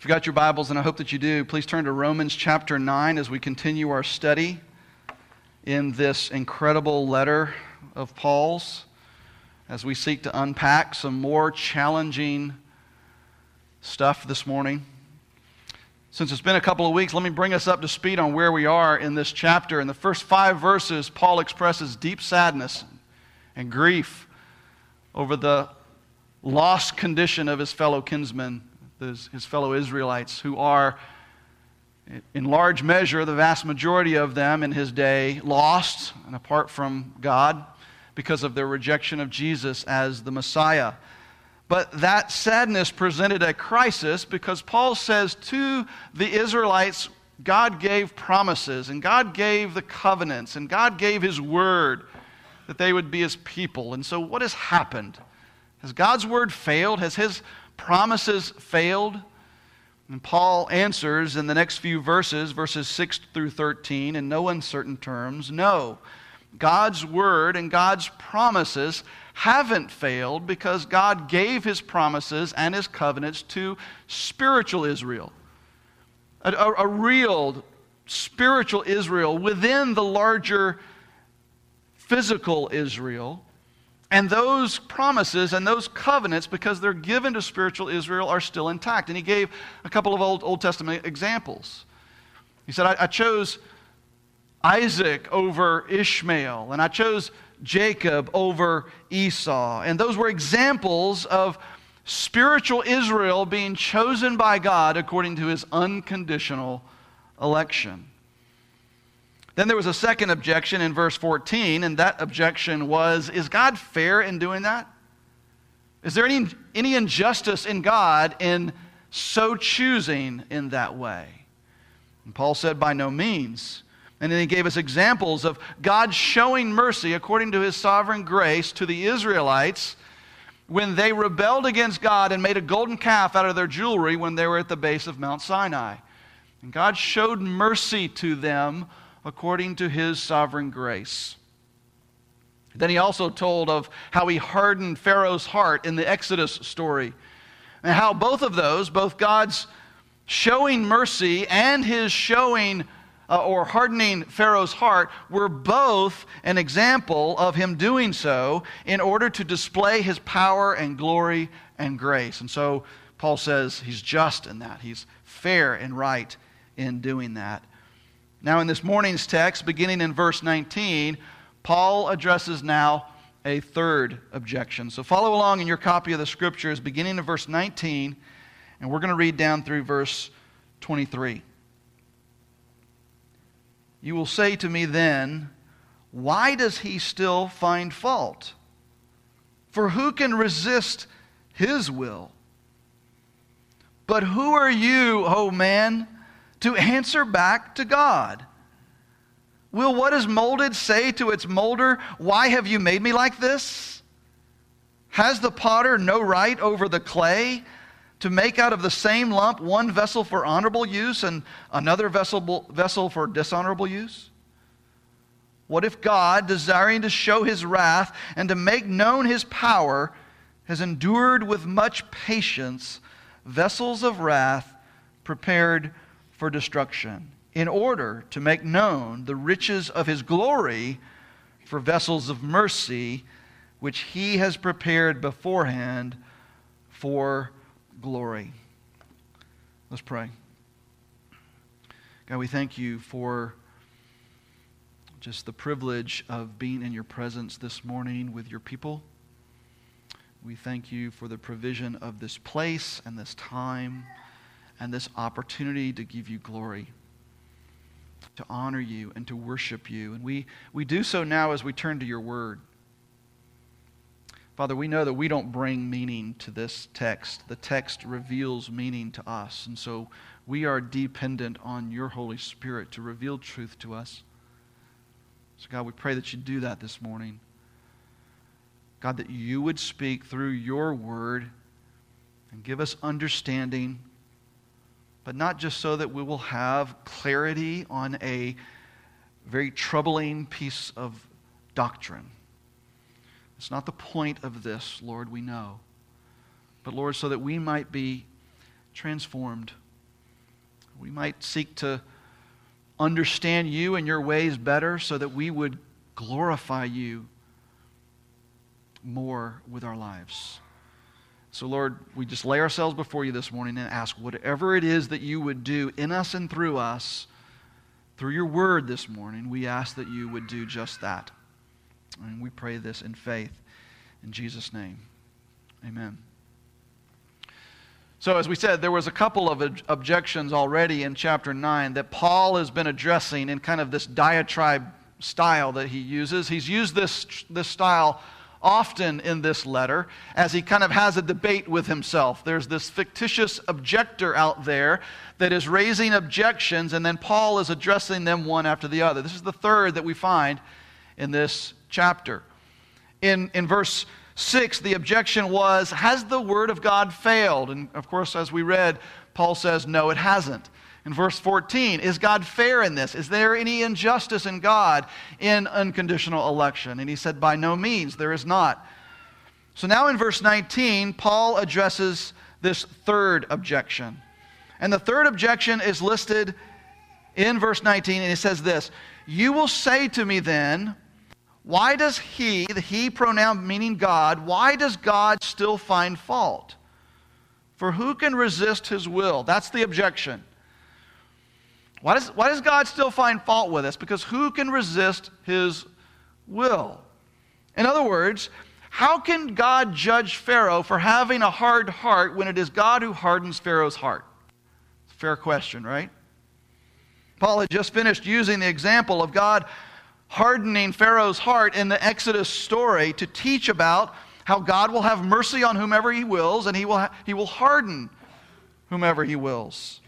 If you've got your Bibles, and I hope that you do, please turn to Romans chapter 9 as we continue our study in this incredible letter of Paul's as we seek to unpack some more challenging stuff this morning. Since it's been a couple of weeks, let me bring us up to speed on where we are in this chapter. In the first five verses, Paul expresses deep sadness and grief over the lost condition of his fellow kinsmen his, his fellow Israelites, who are, in large measure, the vast majority of them in his day, lost and apart from God because of their rejection of Jesus as the Messiah. But that sadness presented a crisis because Paul says to the Israelites, God gave promises, and God gave the covenants, and God gave his word that they would be his people. And so, what has happened? Has God's word failed? Has his promises failed? And Paul answers in the next few verses, verses 6 through 13, in no uncertain terms no. God's word and God's promises haven't failed because God gave his promises and his covenants to spiritual Israel. A, a, a real spiritual Israel within the larger physical Israel and those promises and those covenants, because they're given to spiritual Israel, are still intact. And he gave a couple of Old, Old Testament examples. He said, I, I chose Isaac over Ishmael, and I chose Jacob over Esau. And those were examples of spiritual Israel being chosen by God according to his unconditional election. Then there was a second objection in verse 14, and that objection was Is God fair in doing that? Is there any, any injustice in God in so choosing in that way? And Paul said, By no means. And then he gave us examples of God showing mercy according to his sovereign grace to the Israelites when they rebelled against God and made a golden calf out of their jewelry when they were at the base of Mount Sinai. And God showed mercy to them according to his sovereign grace. Then he also told of how he hardened Pharaoh's heart in the Exodus story, and how both of those, both God's showing mercy and his showing uh, or hardening Pharaoh's heart, were both an example of him doing so in order to display his power and glory and grace. And so Paul says he's just in that, he's fair and right in doing that. Now, in this morning's text, beginning in verse 19, Paul addresses now a third objection. So follow along in your copy of the scriptures, beginning in verse 19, and we're going to read down through verse 23. You will say to me then, Why does he still find fault? For who can resist his will? But who are you, O oh man? To answer back to God. Will what is molded say to its molder, Why have you made me like this? Has the potter no right over the clay to make out of the same lump one vessel for honorable use and another vessel, vessel for dishonorable use? What if God, desiring to show his wrath and to make known his power, has endured with much patience vessels of wrath prepared for destruction, in order to make known the riches of his glory for vessels of mercy, which he has prepared beforehand for glory. Let's pray. God, we thank you for just the privilege of being in your presence this morning with your people. We thank you for the provision of this place and this time and this opportunity to give you glory, to honor you, and to worship you. And we, we do so now as we turn to your word. Father, we know that we don't bring meaning to this text. The text reveals meaning to us. And so we are dependent on your Holy Spirit to reveal truth to us. So, God, we pray that you do that this morning. God, that you would speak through your word and give us understanding but not just so that we will have clarity on a very troubling piece of doctrine. It's not the point of this, Lord, we know. But Lord, so that we might be transformed We might seek to understand you and your ways better so that we would glorify you more with our lives. So, Lord, we just lay ourselves before you this morning and ask whatever it is that you would do in us and through us, through your word this morning, we ask that you would do just that. And we pray this in faith. In Jesus' name, amen. So, as we said, there was a couple of objections already in chapter 9 that Paul has been addressing in kind of this diatribe style that he uses. He's used this, this style often in this letter as he kind of has a debate with himself. There's this fictitious objector out there that is raising objections, and then Paul is addressing them one after the other. This is the third that we find in this chapter. In, in verse 6, the objection was Has the word of God failed? And of course, as we read, Paul says, No, it hasn't. In verse 14, is God fair in this? Is there any injustice in God in unconditional election? And he said, By no means, there is not. So now in verse 19, Paul addresses this third objection. And the third objection is listed in verse 19, and he says this You will say to me then, why does he, the he pronoun meaning God, why does God still find fault? For who can resist his will? That's the objection. Why does, why does God still find fault with us? Because who can resist his will? In other words, how can God judge Pharaoh for having a hard heart when it is God who hardens Pharaoh's heart? Fair question, right? Paul had just finished using the example of God hardening Pharaoh's heart in the Exodus story to teach about how God will have mercy on whomever he wills and he will, ha- he will harden whomever he wills.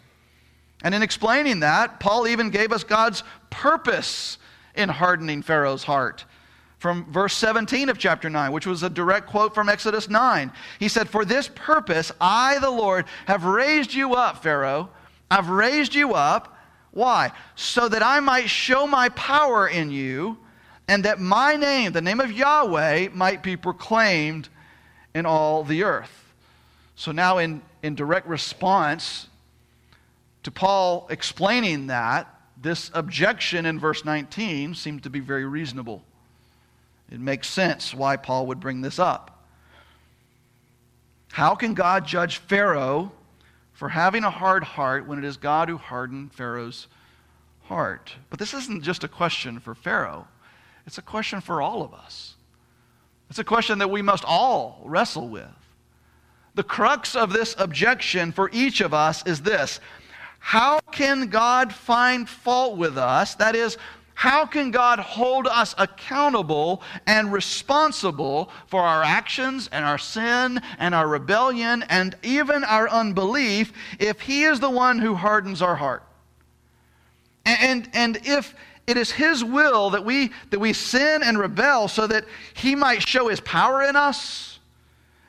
And in explaining that, Paul even gave us God's purpose in hardening Pharaoh's heart. From verse 17 of chapter 9, which was a direct quote from Exodus 9. He said, For this purpose, I, the Lord, have raised you up, Pharaoh. I've raised you up. Why? So that I might show my power in you, and that my name, the name of Yahweh, might be proclaimed in all the earth. So now, in, in direct response to Paul explaining that, this objection in verse 19 seems to be very reasonable. It makes sense why Paul would bring this up. How can God judge Pharaoh for having a hard heart when it is God who hardened Pharaoh's heart? But this isn't just a question for Pharaoh, it's a question for all of us. It's a question that we must all wrestle with. The crux of this objection for each of us is this how can God find fault with us? That is, how can God hold us accountable and responsible for our actions and our sin and our rebellion and even our unbelief if He is the one who hardens our heart? And, and if it is His will that we, that we sin and rebel so that He might show His power in us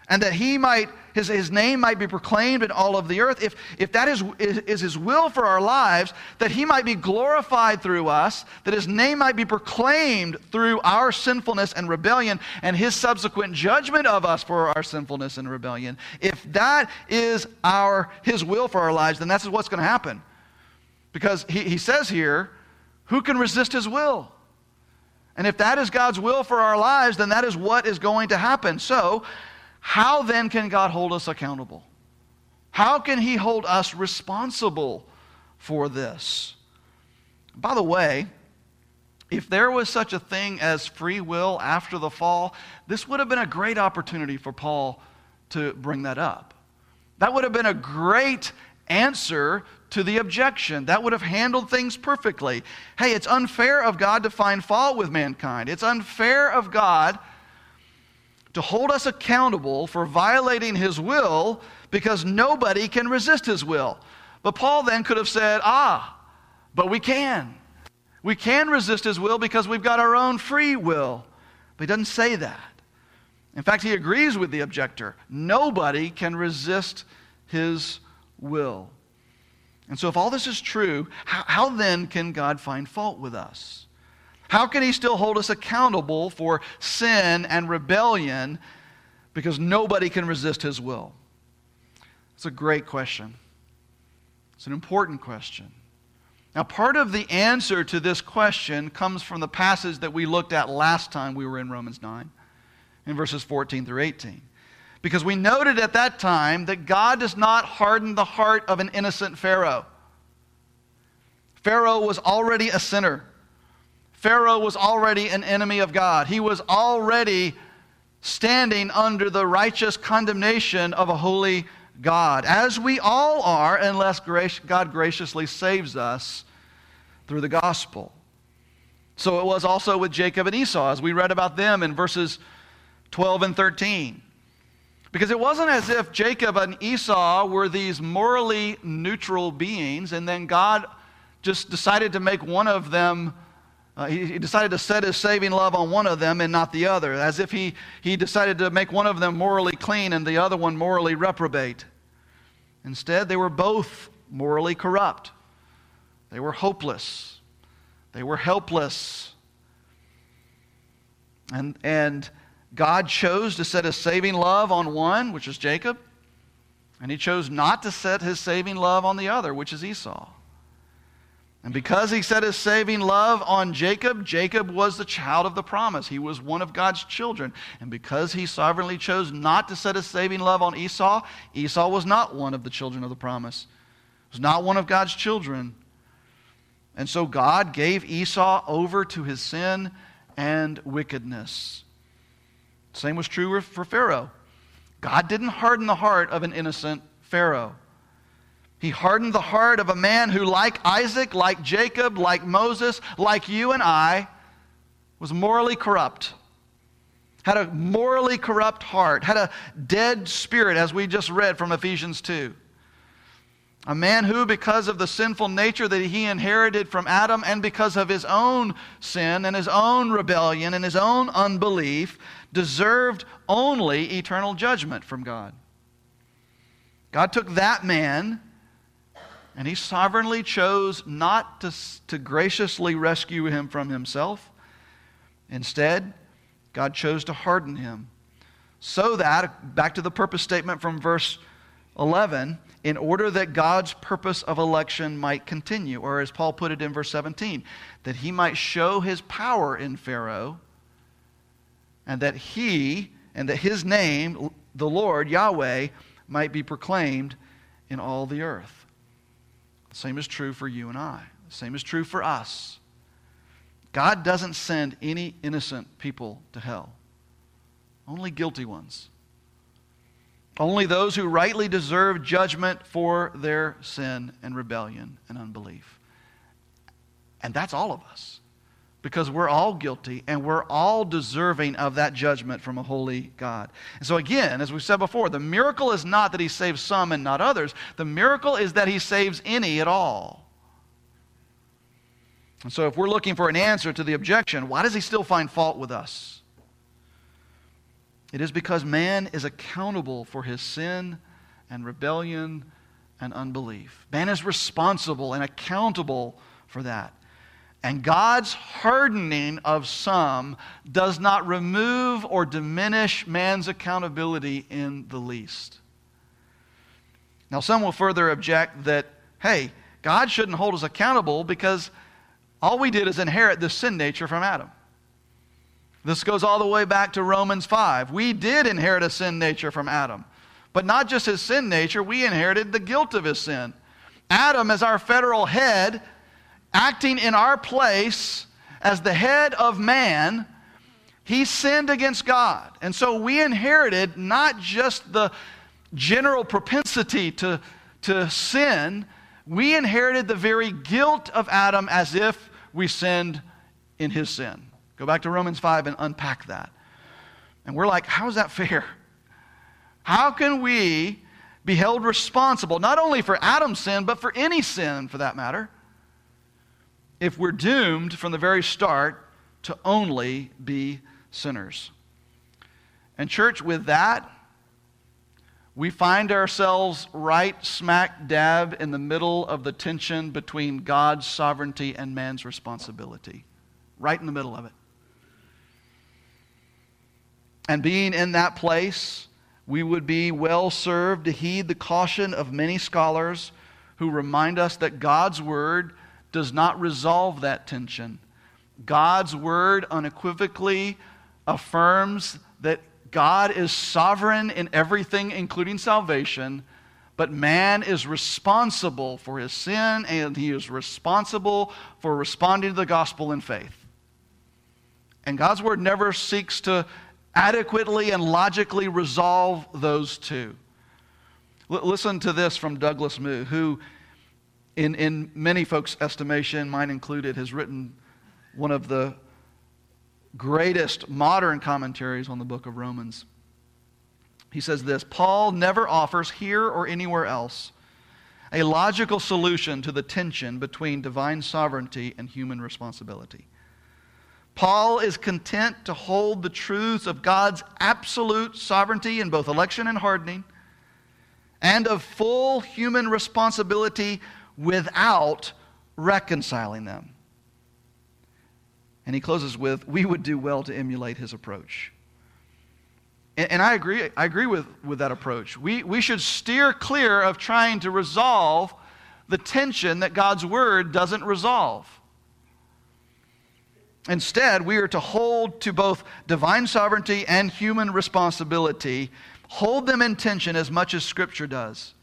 and that He might his, his name might be proclaimed in all of the earth, if, if that is, is, is his will for our lives, that he might be glorified through us, that his name might be proclaimed through our sinfulness and rebellion, and his subsequent judgment of us for our sinfulness and rebellion, if that is our, his will for our lives, then that's what's going to happen. Because he, he says here, who can resist his will? And if that is God's will for our lives, then that is what is going to happen. So, how then can God hold us accountable? How can He hold us responsible for this? By the way, if there was such a thing as free will after the fall, this would have been a great opportunity for Paul to bring that up. That would have been a great answer to the objection. That would have handled things perfectly. Hey, it's unfair of God to find fault with mankind. It's unfair of God to hold us accountable for violating his will because nobody can resist his will. But Paul then could have said, Ah, but we can. We can resist his will because we've got our own free will. But he doesn't say that. In fact, he agrees with the objector. Nobody can resist his will. And so, if all this is true, how, how then can God find fault with us? How can he still hold us accountable for sin and rebellion because nobody can resist his will? It's a great question. It's an important question. Now, part of the answer to this question comes from the passage that we looked at last time we were in Romans 9, in verses 14 through 18. Because we noted at that time that God does not harden the heart of an innocent Pharaoh. Pharaoh was already a sinner. Pharaoh was already an enemy of God. He was already standing under the righteous condemnation of a holy God, as we all are, unless God graciously saves us through the gospel. So it was also with Jacob and Esau, as we read about them in verses 12 and 13. Because it wasn't as if Jacob and Esau were these morally neutral beings, and then God just decided to make one of them, uh, he, he, decided to set his saving love on one of them and not the other, as if he, he decided to make one of them morally clean and the other one morally reprobate. Instead, they were both morally corrupt. They were hopeless. They were helpless. And, and God chose to set his saving love on one, which is Jacob, and he chose not to set his saving love on the other, which is Esau. And because he set his saving love on Jacob, Jacob was the child of the promise. He was one of God's children. And because he sovereignly chose not to set his saving love on Esau, Esau was not one of the children of the promise. He was not one of God's children. And so God gave Esau over to his sin and wickedness. Same was true for Pharaoh. God didn't harden the heart of an innocent Pharaoh. He hardened the heart of a man who, like Isaac, like Jacob, like Moses, like you and I, was morally corrupt. Had a morally corrupt heart, had a dead spirit, as we just read from Ephesians 2. A man who, because of the sinful nature that he inherited from Adam and because of his own sin and his own rebellion and his own unbelief, deserved only eternal judgment from God. God took that man and he sovereignly chose not to, to graciously rescue him from himself. Instead, God chose to harden him. So that, back to the purpose statement from verse 11, in order that God's purpose of election might continue, or as Paul put it in verse 17, that he might show his power in Pharaoh, and that he, and that his name, the Lord, Yahweh, might be proclaimed in all the earth. Same is true for you and I. Same is true for us. God doesn't send any innocent people to hell, only guilty ones. Only those who rightly deserve judgment for their sin and rebellion and unbelief. And that's all of us because we're all guilty and we're all deserving of that judgment from a holy God. And so, again, as we said before, the miracle is not that he saves some and not others, the miracle is that he saves any at all. And so, if we're looking for an answer to the objection, why does he still find fault with us? It is because man is accountable for his sin and rebellion and unbelief. Man is responsible and accountable for that. And God's hardening of some does not remove or diminish man's accountability in the least. Now, some will further object that, hey, God shouldn't hold us accountable because all we did is inherit this sin nature from Adam. This goes all the way back to Romans 5. We did inherit a sin nature from Adam. But not just his sin nature, we inherited the guilt of his sin. Adam, as our federal head, acting in our place as the head of man, he sinned against God. And so we inherited not just the general propensity to, to sin, we inherited the very guilt of Adam as if we sinned in his sin. Go back to Romans 5 and unpack that. And we're like, how is that fair? How can we be held responsible not only for Adam's sin, but for any sin for that matter? If we're doomed from the very start to only be sinners. And, church, with that, we find ourselves right smack dab in the middle of the tension between God's sovereignty and man's responsibility. Right in the middle of it. And being in that place, we would be well served to heed the caution of many scholars who remind us that God's word does not resolve that tension. God's word unequivocally affirms that God is sovereign in everything, including salvation, but man is responsible for his sin and he is responsible for responding to the gospel in faith. And God's word never seeks to adequately and logically resolve those two. L- listen to this from Douglas Moo, who, in, in many folks' estimation, mine included, has written one of the greatest modern commentaries on the book of Romans. He says this Paul never offers here or anywhere else a logical solution to the tension between divine sovereignty and human responsibility. Paul is content to hold the truths of God's absolute sovereignty in both election and hardening, and of full human responsibility without reconciling them. And he closes with, We would do well to emulate his approach. And, and I agree, I agree with, with that approach. We, we should steer clear of trying to resolve the tension that God's word doesn't resolve. Instead, we are to hold to both divine sovereignty and human responsibility, hold them in tension as much as Scripture does.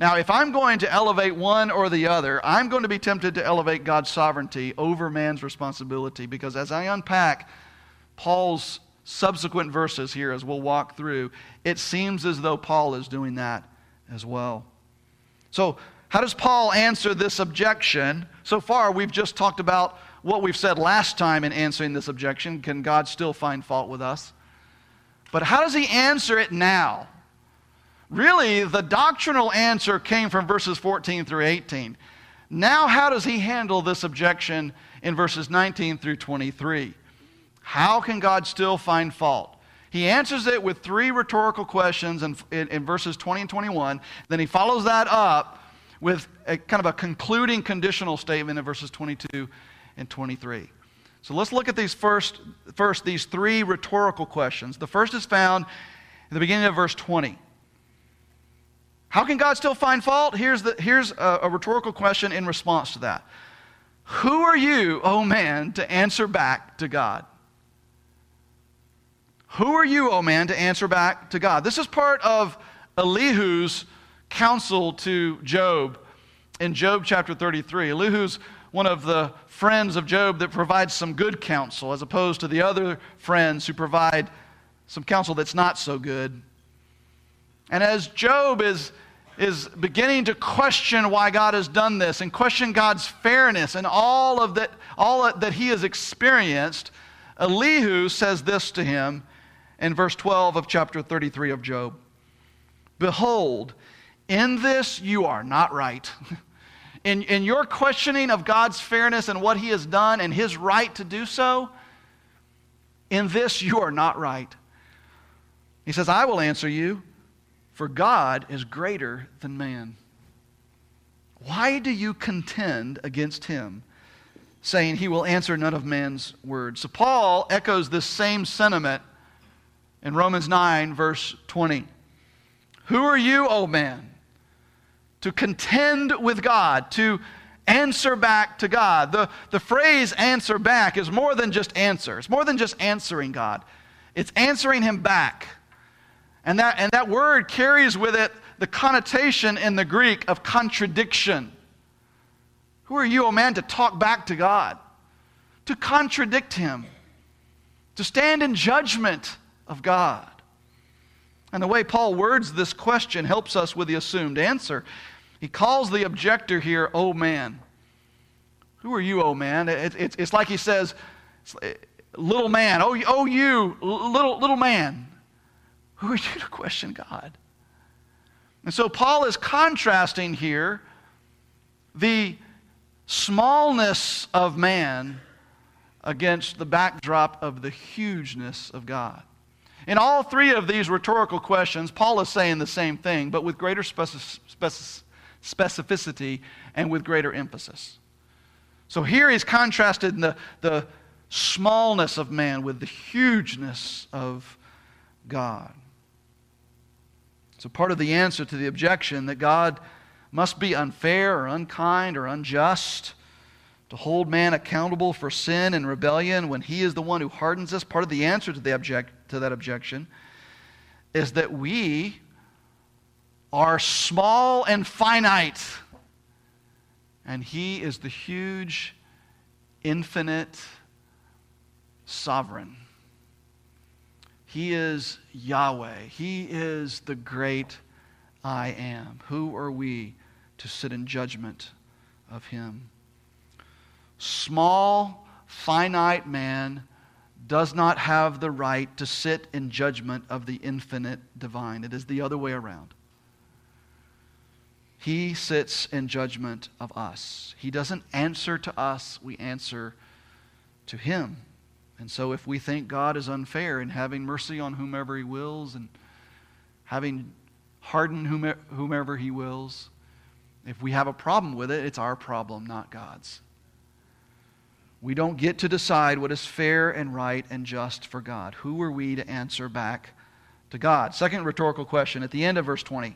Now, if I'm going to elevate one or the other, I'm going to be tempted to elevate God's sovereignty over man's responsibility because as I unpack Paul's subsequent verses here, as we'll walk through, it seems as though Paul is doing that as well. So, how does Paul answer this objection? So far, we've just talked about what we've said last time in answering this objection. Can God still find fault with us? But how does he answer it now? Really, the doctrinal answer came from verses 14 through 18. Now, how does he handle this objection in verses 19 through 23? How can God still find fault? He answers it with three rhetorical questions in, in, in, verses 20 and 21. Then he follows that up with a kind of a concluding conditional statement in verses 22 and 23. So let's look at these first, first these three rhetorical questions. The first is found in the beginning of verse 20. How can God still find fault? Here's, the, here's a, a rhetorical question in response to that. Who are you, O oh man, to answer back to God? Who are you, O oh man, to answer back to God? This is part of Elihu's counsel to Job in Job chapter 33. Elihu's one of the friends of Job that provides some good counsel as opposed to the other friends who provide some counsel that's not so good. And as Job is is beginning to question why God has done this and question God's fairness and all of that, all that he has experienced, Elihu says this to him in verse 12 of chapter 33 of Job Behold, in this you are not right. in, in your questioning of God's fairness and what he has done and his right to do so, in this you are not right. He says, I will answer you. For God is greater than man. Why do you contend against him, saying he will answer none of man's words? So Paul echoes this same sentiment in Romans 9, verse 20. Who are you, O man, to contend with God, to answer back to God? The, the phrase answer back is more than just answer, it's more than just answering God, it's answering him back. And that, and that word carries with it the connotation in the Greek of contradiction. Who are you, O oh man, to talk back to God? To contradict Him? To stand in judgment of God? And the way Paul words this question helps us with the assumed answer. He calls the objector here, O oh man. Who are you, O oh man? It, it, it's like he says, little man, oh, oh you, little, little man. Who are you to question God? And so Paul is contrasting here the smallness of man against the backdrop of the hugeness of God. In all three of these rhetorical questions, Paul is saying the same thing, but with greater speci- speci- specificity and with greater emphasis. So here he's contrasted the, the smallness of man with the hugeness of God. So, part of the answer to the objection that God must be unfair or unkind or unjust to hold man accountable for sin and rebellion when he is the one who hardens us. Part of the answer to, the object, to that objection is that we are small and finite, and he is the huge, infinite, sovereign. He is Yahweh. He is the great I am. Who are we to sit in judgment of him? Small, finite man does not have the right to sit in judgment of the infinite divine. It is the other way around. He sits in judgment of us. He doesn't answer to us, we answer to him. And so if we think God is unfair in having mercy on whomever he wills and having hardened whomever he wills, if we have a problem with it, it's our problem, not God's. We don't get to decide what is fair and right and just for God. Who are we to answer back to God? Second rhetorical question at the end of verse 20.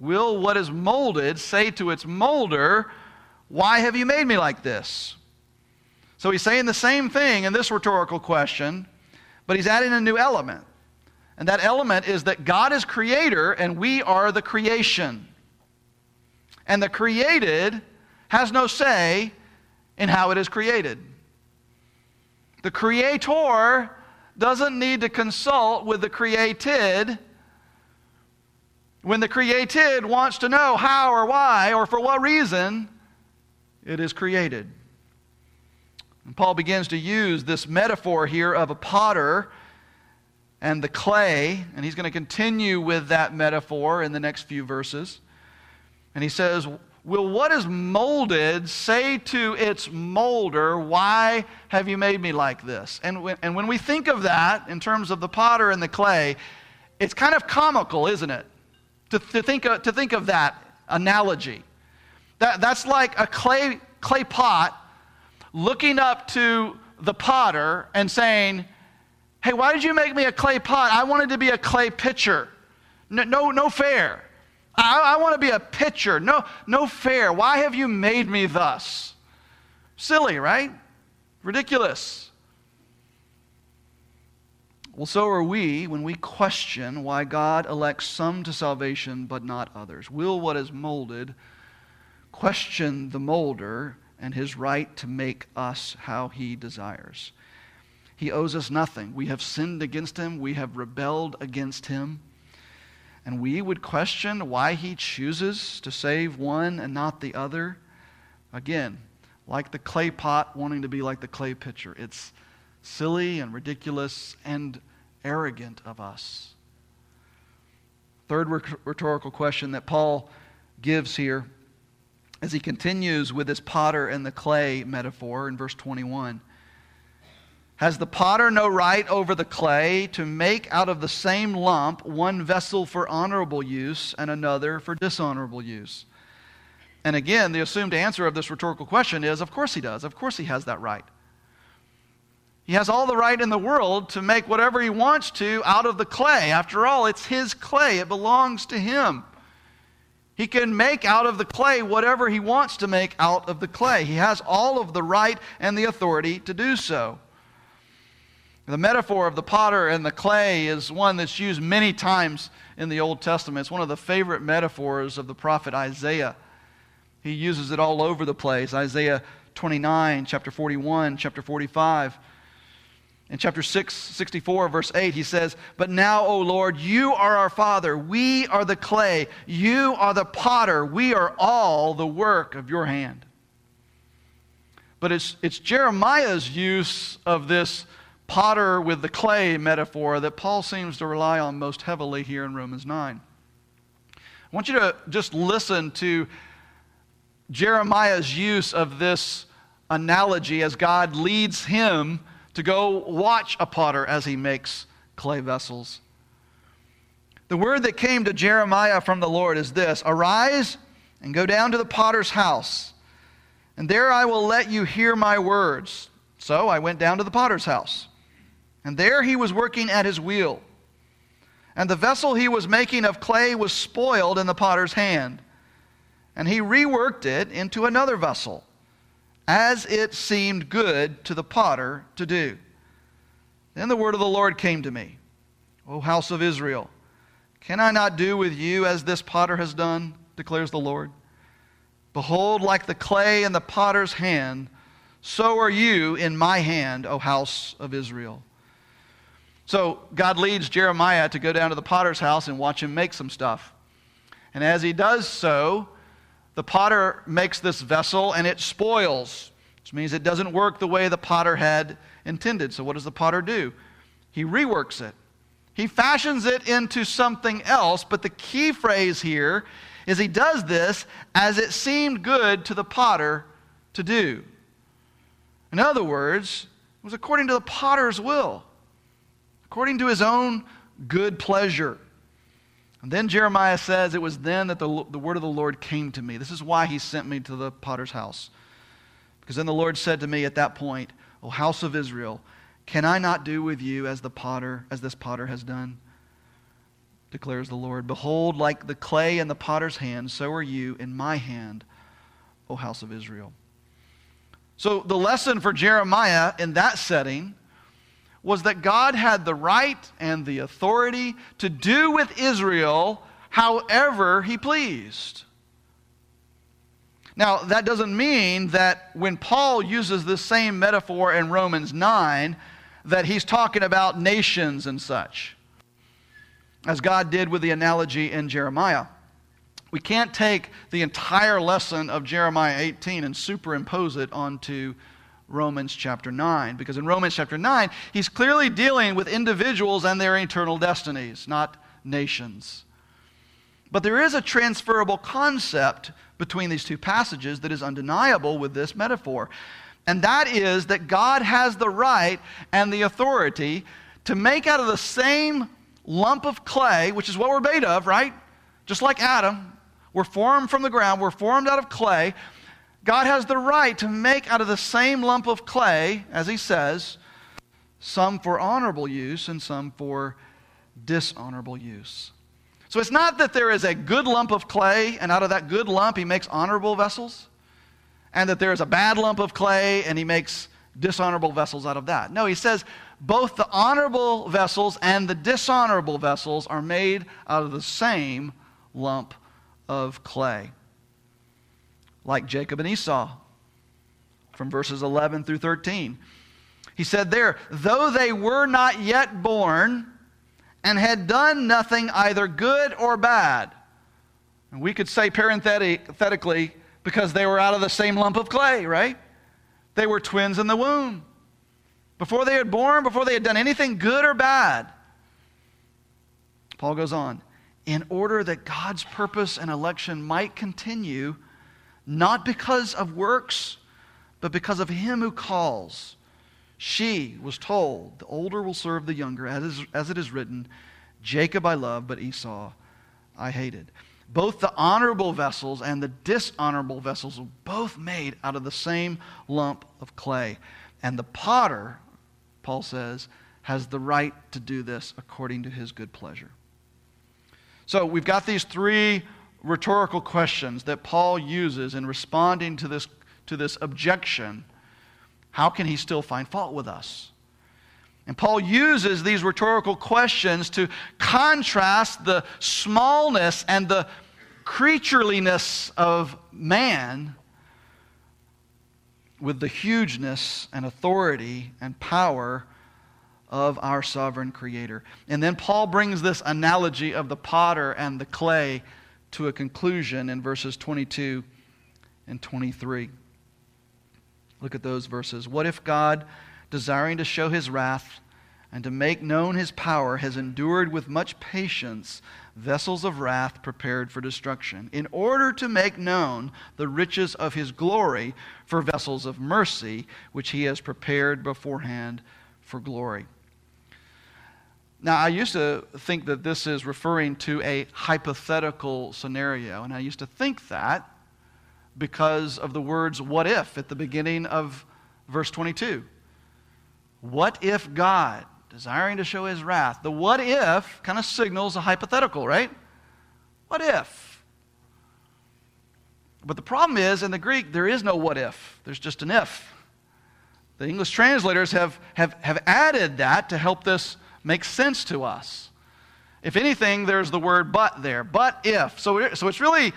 Will what is molded say to its molder, Why have you made me like this? So he's saying the same thing in this rhetorical question, but he's adding a new element. And that element is that God is creator and we are the creation. And the created has no say in how it is created. The creator doesn't need to consult with the created when the created wants to know how or why or for what reason it is created. And Paul begins to use this metaphor here of a potter and the clay, and he's going to continue with that metaphor in the next few verses. And he says, Will what is molded say to its molder, Why have you made me like this? And when, and when we think of that in terms of the potter and the clay, it's kind of comical, isn't it? To, to, think, of, to think of that analogy. That, that's like a clay, clay pot looking up to the potter and saying, Hey, why did you make me a clay pot? I wanted to be a clay pitcher. No, no, no fair. I, I want to be a pitcher. No, no fair. Why have you made me thus? Silly, right? Ridiculous. Well, so are we when we question why God elects some to salvation but not others. Will what is molded question the molder and his right to make us how he desires? He owes us nothing. We have sinned against him, we have rebelled against him and we would question why he chooses to save one and not the other, again, like the clay pot wanting to be like the clay pitcher. It's silly and ridiculous and arrogant of us. Third rhetorical question that Paul gives here as he continues with this potter and the clay metaphor in verse 21 has the potter no right over the clay to make out of the same lump one vessel for honorable use and another for dishonorable use? And again, the assumed answer of this rhetorical question is of course he does. Of course he has that right. He has all the right in the world to make whatever he wants to out of the clay. After all, it's his clay, it belongs to him. He can make out of the clay whatever he wants to make out of the clay. He has all of the right and the authority to do so. The metaphor of the potter and the clay is one that's used many times in the Old Testament. It's one of the favorite metaphors of the prophet Isaiah. He uses it all over the place. Isaiah 29, chapter 41, chapter 45. In chapter 6, 64, verse 8, he says, But now, O Lord, you are our Father. We are the clay. You are the potter. We are all the work of your hand. But it's, it's Jeremiah's use of this potter with the clay metaphor that Paul seems to rely on most heavily here in Romans 9. I want you to just listen to Jeremiah's use of this analogy as God leads him to go watch a potter as he makes clay vessels. The word that came to Jeremiah from the Lord is this Arise and go down to the potter's house, and there I will let you hear my words. So I went down to the potter's house. And there he was working at his wheel. And the vessel he was making of clay was spoiled in the potter's hand. and he reworked it into another vessel, as it seemed good to the potter to do. Then the word of the Lord came to me, O house of Israel, can I not do with you as this potter has done, declares the Lord? Behold, like the clay in the potter's hand, so are you in my hand, O house of Israel. So God leads Jeremiah to go down to the potter's house and watch him make some stuff. And as he does so, the potter makes this vessel and it spoils, which means it doesn't work the way the potter had intended. So what does the potter do? He reworks it. He fashions it into something else, but the key phrase here is he does this as it seemed good to the potter to do. In other words, it was according to the potter's will, according to his own good pleasure. And then Jeremiah says, It was then that the, the word of the Lord came to me. This is why he sent me to the potter's house. Because then the Lord said to me at that point, O house of Israel, can I not do with you as the potter, as this potter has done? Declares the Lord. Behold, like the clay in the potter's hand, so are you in my hand, O house of Israel. So the lesson for Jeremiah in that setting was that God had the right and the authority to do with Israel however he pleased. Now, that doesn't mean that when Paul uses the same metaphor in Romans 9, that he's talking about nations and such, as God did with the analogy in Jeremiah. We can't take the entire lesson of Jeremiah 18 and superimpose it onto Romans chapter 9, because in Romans chapter 9, he's clearly dealing with individuals and their eternal destinies, not nations. But there is a transferable concept between these two passages that is undeniable with this metaphor. And that is that God has the right and the authority to make out of the same lump of clay, which is what we're made of, right? Just like Adam, we're formed from the ground, we're formed out of clay. God has the right to make out of the same lump of clay, as he says, some for honorable use and some for dishonorable use. So it's not that there is a good lump of clay, and out of that good lump he makes honorable vessels and that there is a bad lump of clay and he makes dishonorable vessels out of that. No, he says both the honorable vessels and the dishonorable vessels are made out of the same lump of clay. Like Jacob and Esau from verses 11 through 13. He said there, though they were not yet born and had done nothing either good or bad. And we could say parenthetically, because they were out of the same lump of clay, right? They were twins in the womb. Before they had born, before they had done anything good or bad. Paul goes on, in order that God's purpose and election might continue, not because of works, but because of him who calls. She was told, the older will serve the younger, as, is, as it is written, Jacob I love, but Esau I hated both the honorable vessels and the dishonorable vessels were both made out of the same lump of clay. And the potter, Paul says, has the right to do this according to his good pleasure. So we've got these three rhetorical questions that Paul uses in responding to this, to this objection. How can he still find fault with us? And Paul uses these rhetorical questions to contrast the smallness and the creatureliness of man with the hugeness and authority and power of our sovereign creator. And then Paul brings this analogy of the potter and the clay to a conclusion in verses 22 and 23. Look at those verses. What if God desiring to show his wrath and to make known his power, has endured with much patience vessels of wrath prepared for destruction, in order to make known the riches of his glory for vessels of mercy, which he has prepared beforehand for glory. Now, I used to think that this is referring to a hypothetical scenario, and I used to think that because of the words what if at the beginning of verse 22. What if God, desiring to show his wrath, the what if kind of signals a hypothetical, right? What if? But the problem is, in the Greek, there is no what if, there's just an if. The English translators have, have, have added that to help this make sense to us. If anything, there's the word but there. But if. So, so it's really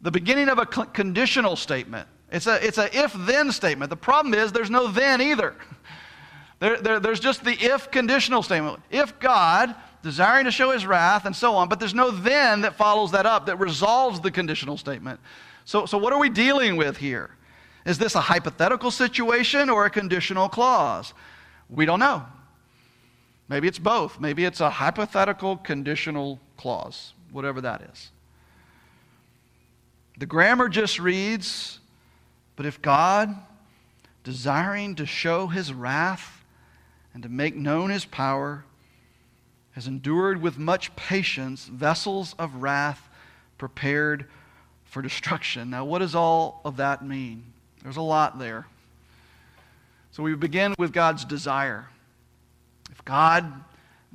the beginning of a conditional statement. It's a, it's a if then statement. The problem is there's no then either. There, there, there's just the if conditional statement. If God, desiring to show his wrath, and so on, but there's no then that follows that up that resolves the conditional statement. So, so what are we dealing with here? Is this a hypothetical situation or a conditional clause? We don't know. Maybe it's both. Maybe it's a hypothetical conditional clause, whatever that is. The grammar just reads, But if God, desiring to show his wrath and to make known his power, has endured with much patience vessels of wrath prepared for destruction. Now, what does all of that mean? There's a lot there. So we begin with God's desire. God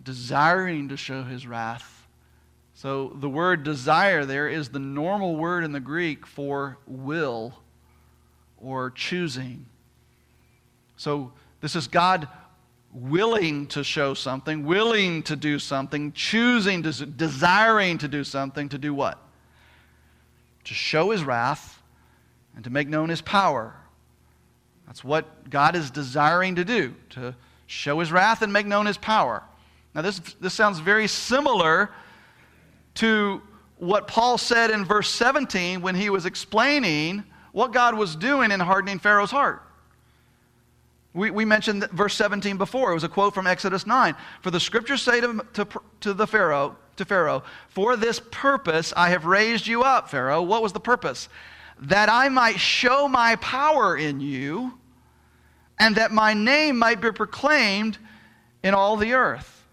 desiring to show his wrath, so the word desire there is the normal word in the Greek for will or choosing. So this is God willing to show something, willing to do something, choosing, to, desiring to do something, to do what? To show his wrath and to make known his power. That's what God is desiring to do, to show his wrath and make known his power. Now, this, this sounds very similar to what Paul said in verse 17 when he was explaining what God was doing in hardening Pharaoh's heart. We, we mentioned verse 17 before. It was a quote from Exodus 9. For the scriptures say to, to, to the Pharaoh, to Pharaoh, For this purpose I have raised you up, Pharaoh. What was the purpose? That I might show my power in you and that my name might be proclaimed in all the earth.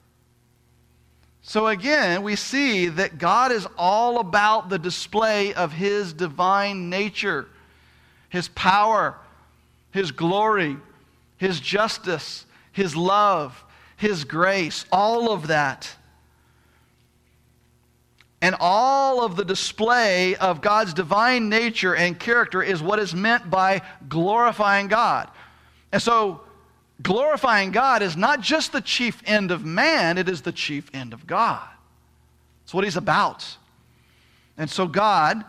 So again, we see that God is all about the display of His divine nature, His power, His glory, His justice, His love, His grace, all of that. And all of the display of God's divine nature and character is what is meant by glorifying God. And so, glorifying God is not just the chief end of man, it is the chief end of God. It's what he's about. And so, God,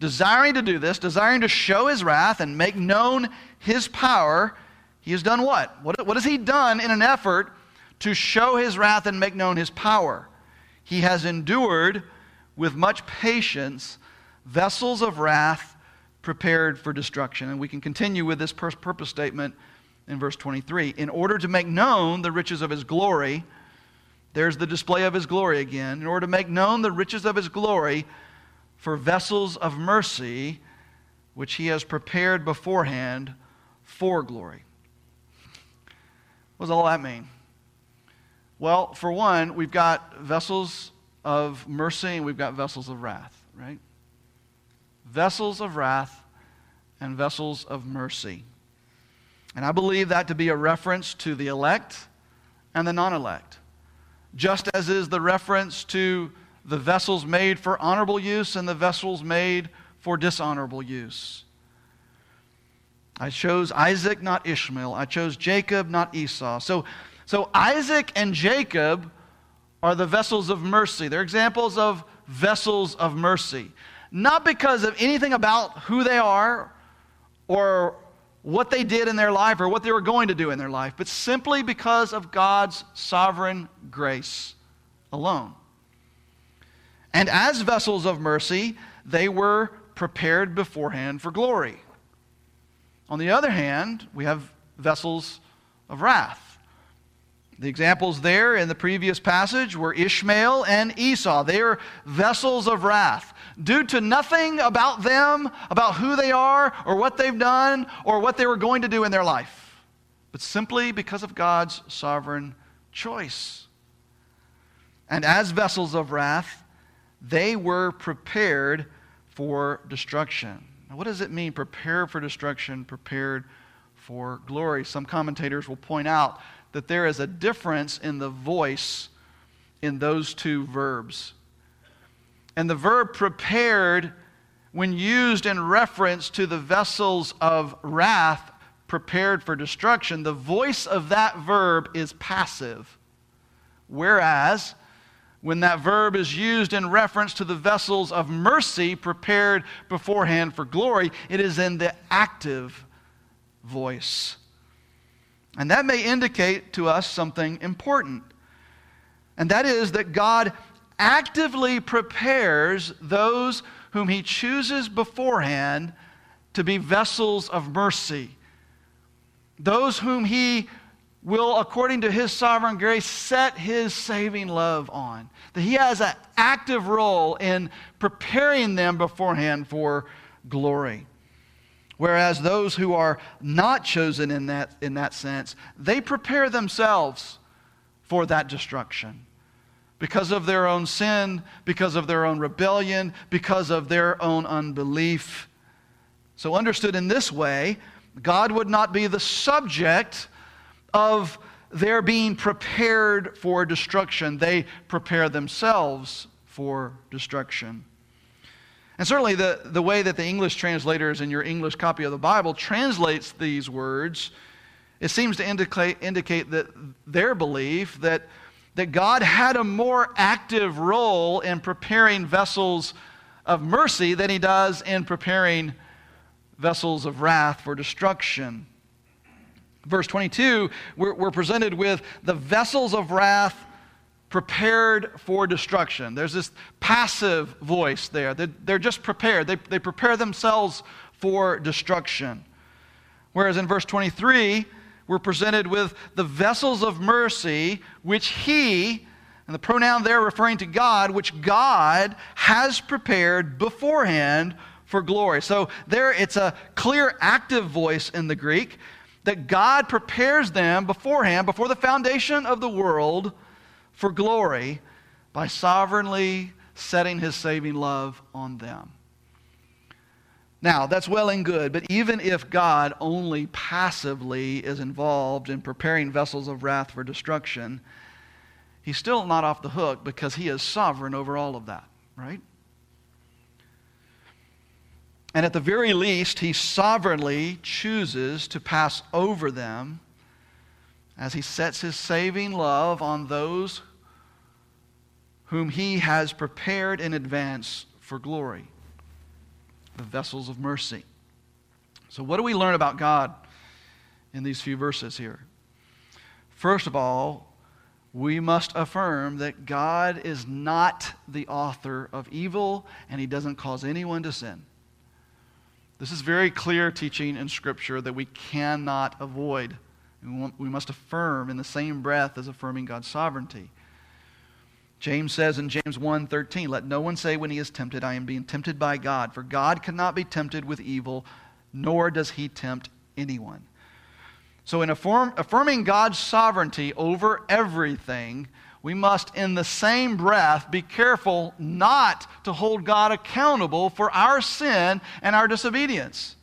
desiring to do this, desiring to show his wrath and make known his power, he has done what? What, what has he done in an effort to show his wrath and make known his power? He has endured with much patience vessels of wrath prepared for destruction. And we can continue with this purpose statement in verse 23. In order to make known the riches of his glory, there's the display of his glory again. In order to make known the riches of his glory for vessels of mercy, which he has prepared beforehand for glory. What does all that mean? Well, for one, we've got vessels of mercy and we've got vessels of wrath, right? Vessels of wrath and vessels of mercy. And I believe that to be a reference to the elect and the non elect, just as is the reference to the vessels made for honorable use and the vessels made for dishonorable use. I chose Isaac, not Ishmael. I chose Jacob, not Esau. So, so Isaac and Jacob are the vessels of mercy. They're examples of vessels of mercy. Not because of anything about who they are or what they did in their life or what they were going to do in their life, but simply because of God's sovereign grace alone. And as vessels of mercy, they were prepared beforehand for glory. On the other hand, we have vessels of wrath. The examples there in the previous passage were Ishmael and Esau. They are vessels of wrath due to nothing about them, about who they are, or what they've done, or what they were going to do in their life, but simply because of God's sovereign choice. And as vessels of wrath, they were prepared for destruction. Now, what does it mean, prepared for destruction, prepared for glory? Some commentators will point out that there is a difference in the voice in those two verbs. And the verb prepared when used in reference to the vessels of wrath prepared for destruction, the voice of that verb is passive. Whereas, when that verb is used in reference to the vessels of mercy prepared beforehand for glory, it is in the active voice. And that may indicate to us something important. And that is that God actively prepares those whom he chooses beforehand to be vessels of mercy. Those whom he will, according to his sovereign grace, set his saving love on. That he has an active role in preparing them beforehand for glory. Whereas those who are not chosen in that, in that sense, they prepare themselves for that destruction because of their own sin, because of their own rebellion, because of their own unbelief. So, understood in this way, God would not be the subject of their being prepared for destruction. They prepare themselves for destruction. And certainly, the, the way that the English translators in your English copy of the Bible translates these words, it seems to indicate, indicate that their belief that, that God had a more active role in preparing vessels of mercy than he does in preparing vessels of wrath for destruction. Verse 22, we're, we're presented with the vessels of wrath prepared for destruction. There's this passive voice there. They're, they're just prepared, they, they prepare themselves for destruction. Whereas in verse 23, we're presented with the vessels of mercy which He, and the pronoun there referring to God, which God has prepared beforehand for glory. So there it's a clear active voice in the Greek that God prepares them beforehand, before the foundation of the world for glory by sovereignly setting his saving love on them. Now, that's well and good, but even if God only passively is involved in preparing vessels of wrath for destruction, he's still not off the hook because he is sovereign over all of that, right? And at the very least, he sovereignly chooses to pass over them as he sets his saving love on those whom he has prepared in advance for glory, the vessels of mercy. So, what do we learn about God in these few verses here? First of all, we must affirm that God is not the author of evil and he doesn't cause anyone to sin. This is very clear teaching in Scripture that we cannot avoid. We must affirm in the same breath as affirming God's sovereignty. James says in James 1:13, "Let no one say when he is tempted, I am being tempted by God, for God cannot be tempted with evil, nor does he tempt anyone." So in affirm, affirming God's sovereignty over everything, we must in the same breath be careful not to hold God accountable for our sin and our disobedience.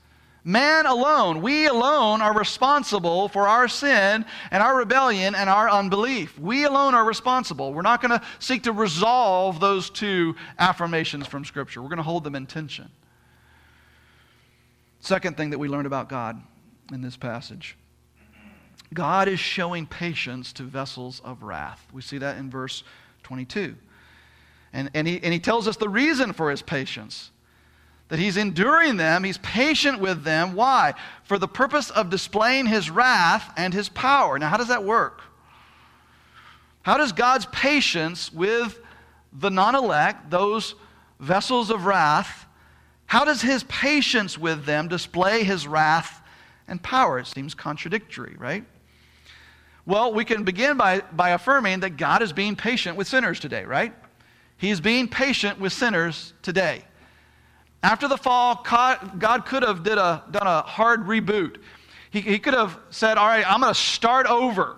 Man alone, we alone are responsible for our sin and our rebellion and our unbelief. We alone are responsible. We're not going to seek to resolve those two affirmations from Scripture. We're going to hold them in tension. Second thing that we learned about God in this passage God is showing patience to vessels of wrath. We see that in verse 22. And, and, he, and he tells us the reason for his patience that he's enduring them, he's patient with them. Why? For the purpose of displaying his wrath and his power. Now, how does that work? How does God's patience with the non elect, those vessels of wrath, how does his patience with them display his wrath and power? It seems contradictory, right? Well, we can begin by, by affirming that God is being patient with sinners today, right? He's being patient with sinners today. After the fall, God could have did a, done a hard reboot. He, he could have said, All right, I'm going to start over.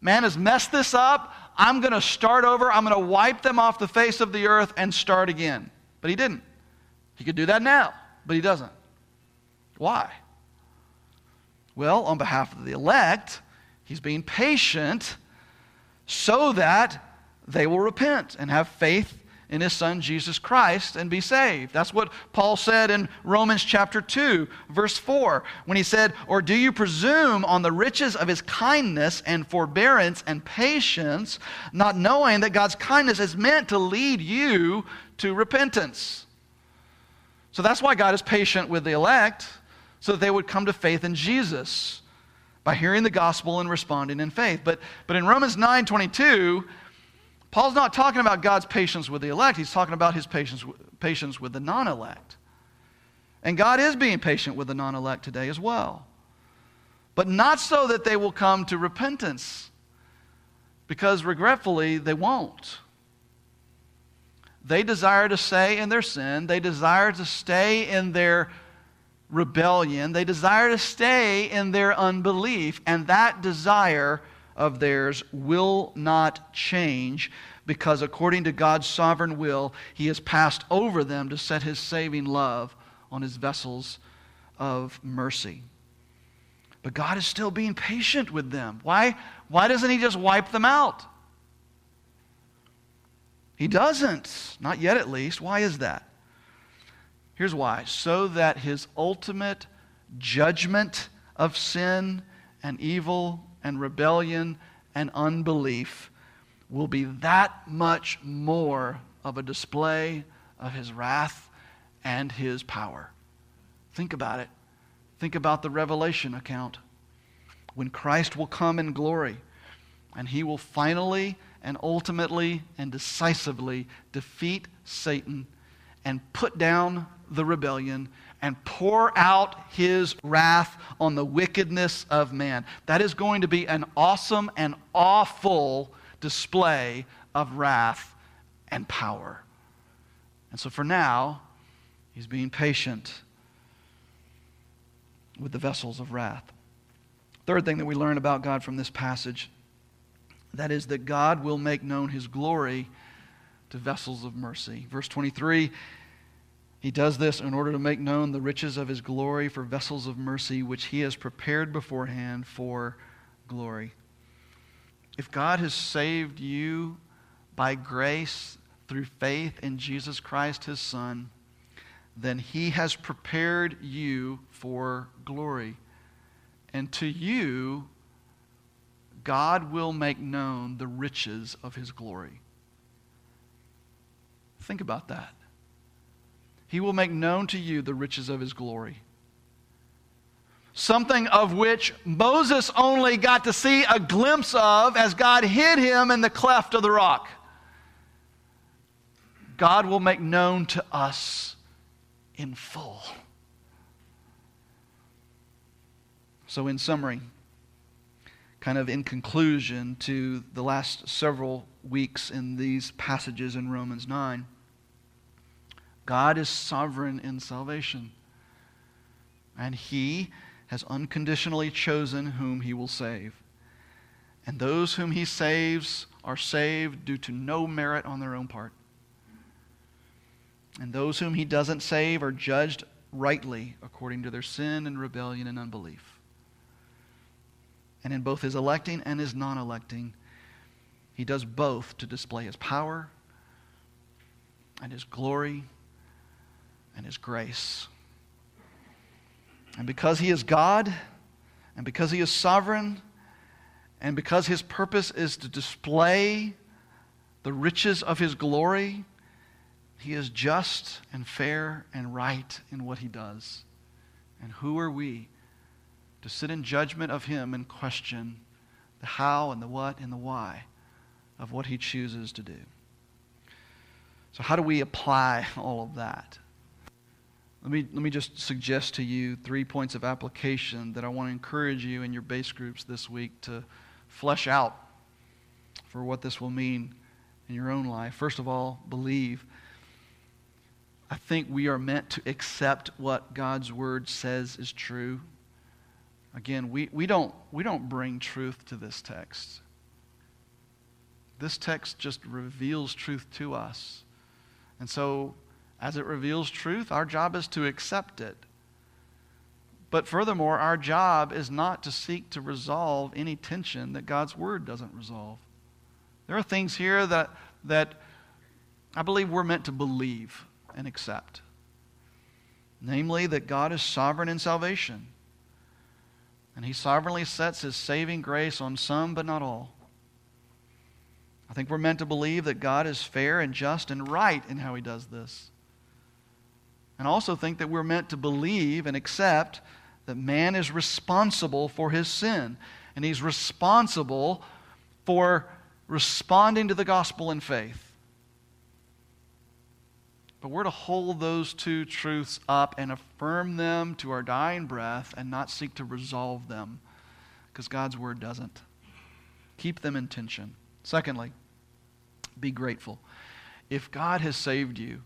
Man has messed this up. I'm going to start over. I'm going to wipe them off the face of the earth and start again. But he didn't. He could do that now, but he doesn't. Why? Well, on behalf of the elect, he's being patient so that they will repent and have faith in his son Jesus Christ and be saved. That's what Paul said in Romans chapter 2, verse 4, when he said, Or do you presume on the riches of his kindness and forbearance and patience, not knowing that God's kindness is meant to lead you to repentance? So that's why God is patient with the elect, so that they would come to faith in Jesus by hearing the gospel and responding in faith. But, but in Romans 9 22, Paul's not talking about God's patience with the elect, he's talking about his patience, patience with the non elect. And God is being patient with the non elect today as well. But not so that they will come to repentance, because regretfully, they won't. They desire to stay in their sin, they desire to stay in their rebellion, they desire to stay in their unbelief, and that desire of theirs will not change because, according to God's sovereign will, He has passed over them to set His saving love on His vessels of mercy. But God is still being patient with them. Why, why doesn't He just wipe them out? He doesn't. Not yet, at least. Why is that? Here's why so that His ultimate judgment of sin and evil and rebellion and unbelief will be that much more of a display of his wrath and his power. Think about it. Think about the Revelation account. When Christ will come in glory and he will finally and ultimately and decisively defeat Satan and put down the rebellion and pour out his wrath on the wickedness of man. That is going to be an awesome and awful display of wrath and power. And so for now, he's being patient with the vessels of wrath. Third thing that we learn about God from this passage that is that God will make known his glory to vessels of mercy. Verse 23 he does this in order to make known the riches of his glory for vessels of mercy, which he has prepared beforehand for glory. If God has saved you by grace through faith in Jesus Christ, his Son, then he has prepared you for glory. And to you, God will make known the riches of his glory. Think about that. He will make known to you the riches of his glory. Something of which Moses only got to see a glimpse of as God hid him in the cleft of the rock. God will make known to us in full. So, in summary, kind of in conclusion to the last several weeks in these passages in Romans 9, God is sovereign in salvation. And He has unconditionally chosen whom He will save. And those whom He saves are saved due to no merit on their own part. And those whom He doesn't save are judged rightly according to their sin and rebellion and unbelief. And in both His electing and His non electing, He does both to display His power and His glory and His grace. And because He is God, and because He is sovereign, and because His purpose is to display the riches of His glory, He is just and fair and right in what He does. And who are we to sit in judgment of Him and question the how and the what and the why of what He chooses to do? So, how do we apply all of that? Let me, let me just suggest to you three points of application that I want to encourage you in your base groups this week to flesh out for what this will mean in your own life. First of all, believe. I think we are meant to accept what God's word says is true. Again, we, we, don't, we don't bring truth to this text. This text just reveals truth to us. And so as it reveals truth, our job is to accept it. But furthermore, our job is not to seek to resolve any tension that God's word doesn't resolve. There are things here that, that I believe we're meant to believe and accept. Namely, that God is sovereign in salvation. And he sovereignly sets his saving grace on some, but not all. I think we're meant to believe that God is fair and just and right in how he does this. And also think that we're meant to believe and accept that man is responsible for his sin. And he's responsible for responding to the gospel in faith. But we're to hold those two truths up and affirm them to our dying breath and not seek to resolve them because God's word doesn't. Keep them in tension. Secondly, be grateful. If God has saved you,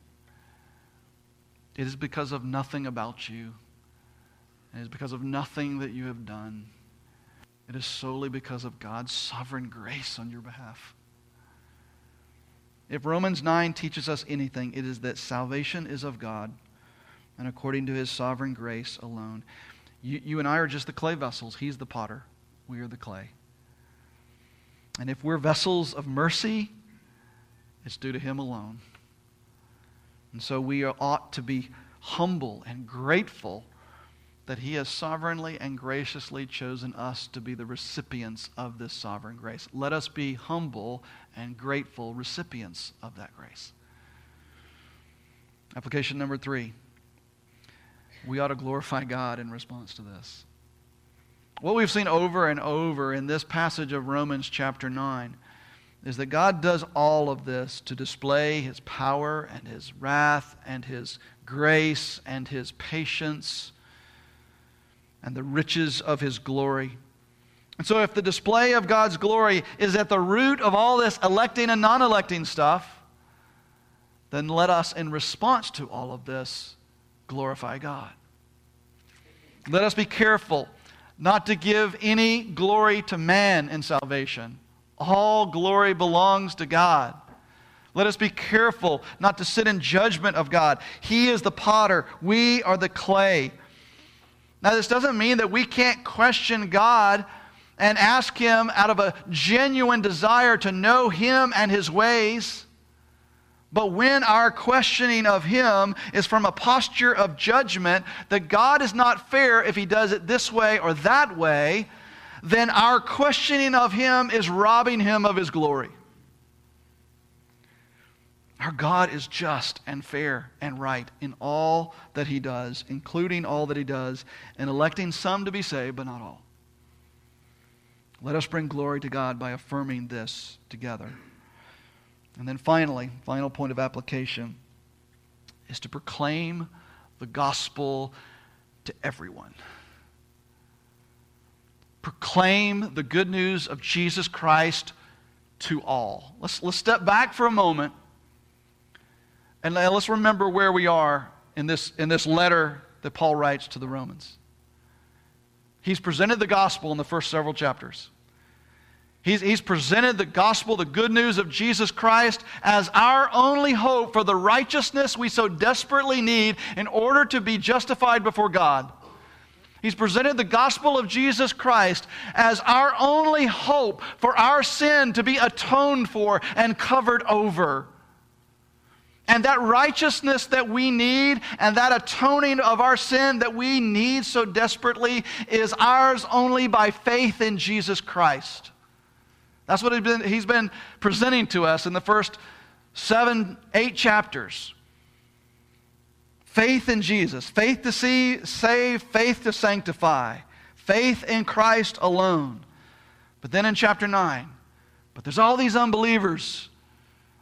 it is because of nothing about you. It is because of nothing that you have done. It is solely because of God's sovereign grace on your behalf. If Romans 9 teaches us anything, it is that salvation is of God and according to his sovereign grace alone. You, you and I are just the clay vessels. He's the potter. We are the clay. And if we're vessels of mercy, it's due to him alone. And so we ought to be humble and grateful that He has sovereignly and graciously chosen us to be the recipients of this sovereign grace. Let us be humble and grateful recipients of that grace. Application number three we ought to glorify God in response to this. What we've seen over and over in this passage of Romans chapter 9 is that God does all of this to display his power and his wrath and his grace and his patience and the riches of his glory. And so, if the display of God's glory is at the root of all this electing and non electing stuff, then let us, in response to all of this, glorify God. Let us be careful not to give any glory to man in salvation. All glory belongs to God. Let us be careful not to sit in judgment of God. He is the potter, we are the clay. Now, this doesn't mean that we can't question God and ask Him out of a genuine desire to know Him and His ways. But when our questioning of Him is from a posture of judgment that God is not fair if He does it this way or that way, then our questioning of Him is robbing Him of His glory. Our God is just and fair and right in all that He does, including all that He does, and electing some to be saved, but not all. Let us bring glory to God by affirming this together. And then finally, final point of application is to proclaim the gospel to everyone. Proclaim the good news of Jesus Christ to all. Let's, let's step back for a moment and let's remember where we are in this, in this letter that Paul writes to the Romans. He's presented the gospel in the first several chapters. He's, he's presented the gospel, the good news of Jesus Christ, as our only hope for the righteousness we so desperately need in order to be justified before God. He's presented the gospel of Jesus Christ as our only hope for our sin to be atoned for and covered over. And that righteousness that we need and that atoning of our sin that we need so desperately is ours only by faith in Jesus Christ. That's what he's been, he's been presenting to us in the first seven, eight chapters. Faith in Jesus, faith to see, save, faith to sanctify, faith in Christ alone. But then in chapter 9, but there's all these unbelievers,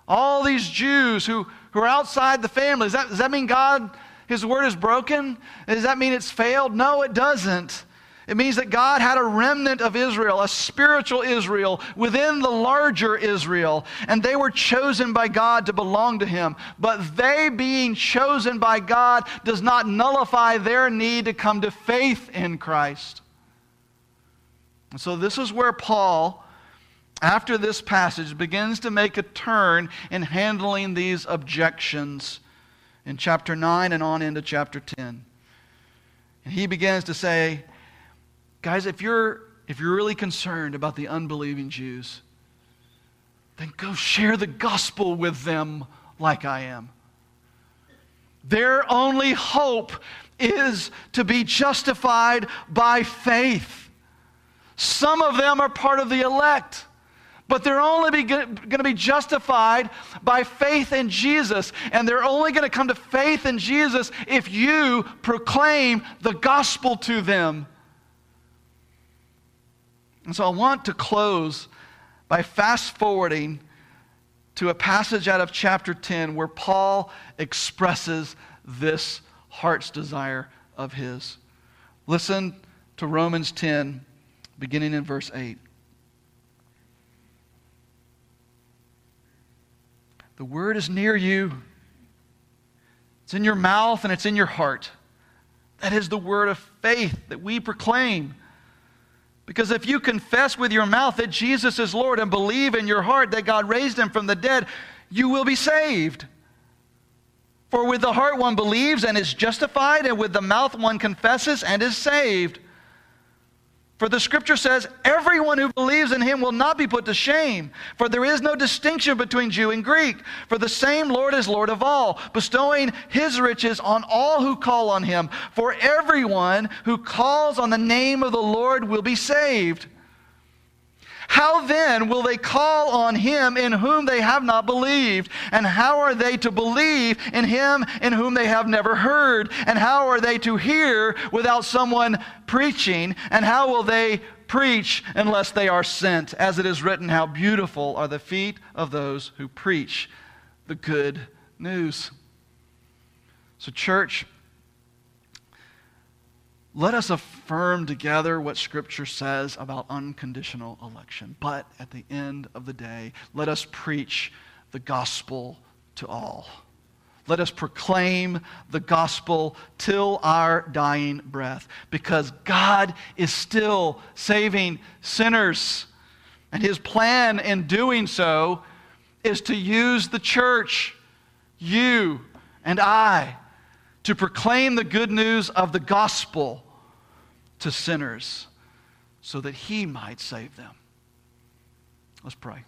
all these Jews who who are outside the family. Does that, does that mean God, His word is broken? Does that mean it's failed? No, it doesn't. It means that God had a remnant of Israel, a spiritual Israel within the larger Israel, and they were chosen by God to belong to Him. But they being chosen by God does not nullify their need to come to faith in Christ. And so, this is where Paul after this passage, begins to make a turn in handling these objections in chapter 9 and on into chapter 10. And he begins to say, guys, if you're, if you're really concerned about the unbelieving Jews, then go share the gospel with them like I am. Their only hope is to be justified by faith. Some of them are part of the elect, but they're only going to be justified by faith in Jesus. And they're only going to come to faith in Jesus if you proclaim the gospel to them. And so I want to close by fast forwarding to a passage out of chapter 10 where Paul expresses this heart's desire of his. Listen to Romans 10, beginning in verse 8. The word is near you. It's in your mouth and it's in your heart. That is the word of faith that we proclaim. Because if you confess with your mouth that Jesus is Lord and believe in your heart that God raised him from the dead, you will be saved. For with the heart one believes and is justified, and with the mouth one confesses and is saved. For the scripture says, Everyone who believes in him will not be put to shame. For there is no distinction between Jew and Greek. For the same Lord is Lord of all, bestowing his riches on all who call on him. For everyone who calls on the name of the Lord will be saved. How then will they call on him in whom they have not believed? And how are they to believe in him in whom they have never heard? And how are they to hear without someone preaching? And how will they preach unless they are sent? As it is written, How beautiful are the feet of those who preach the good news. So, church, let us affirm together what Scripture says about unconditional election. But at the end of the day, let us preach the gospel to all. Let us proclaim the gospel till our dying breath because God is still saving sinners. And his plan in doing so is to use the church, you and I, to proclaim the good news of the gospel to sinners so that he might save them. Let's pray.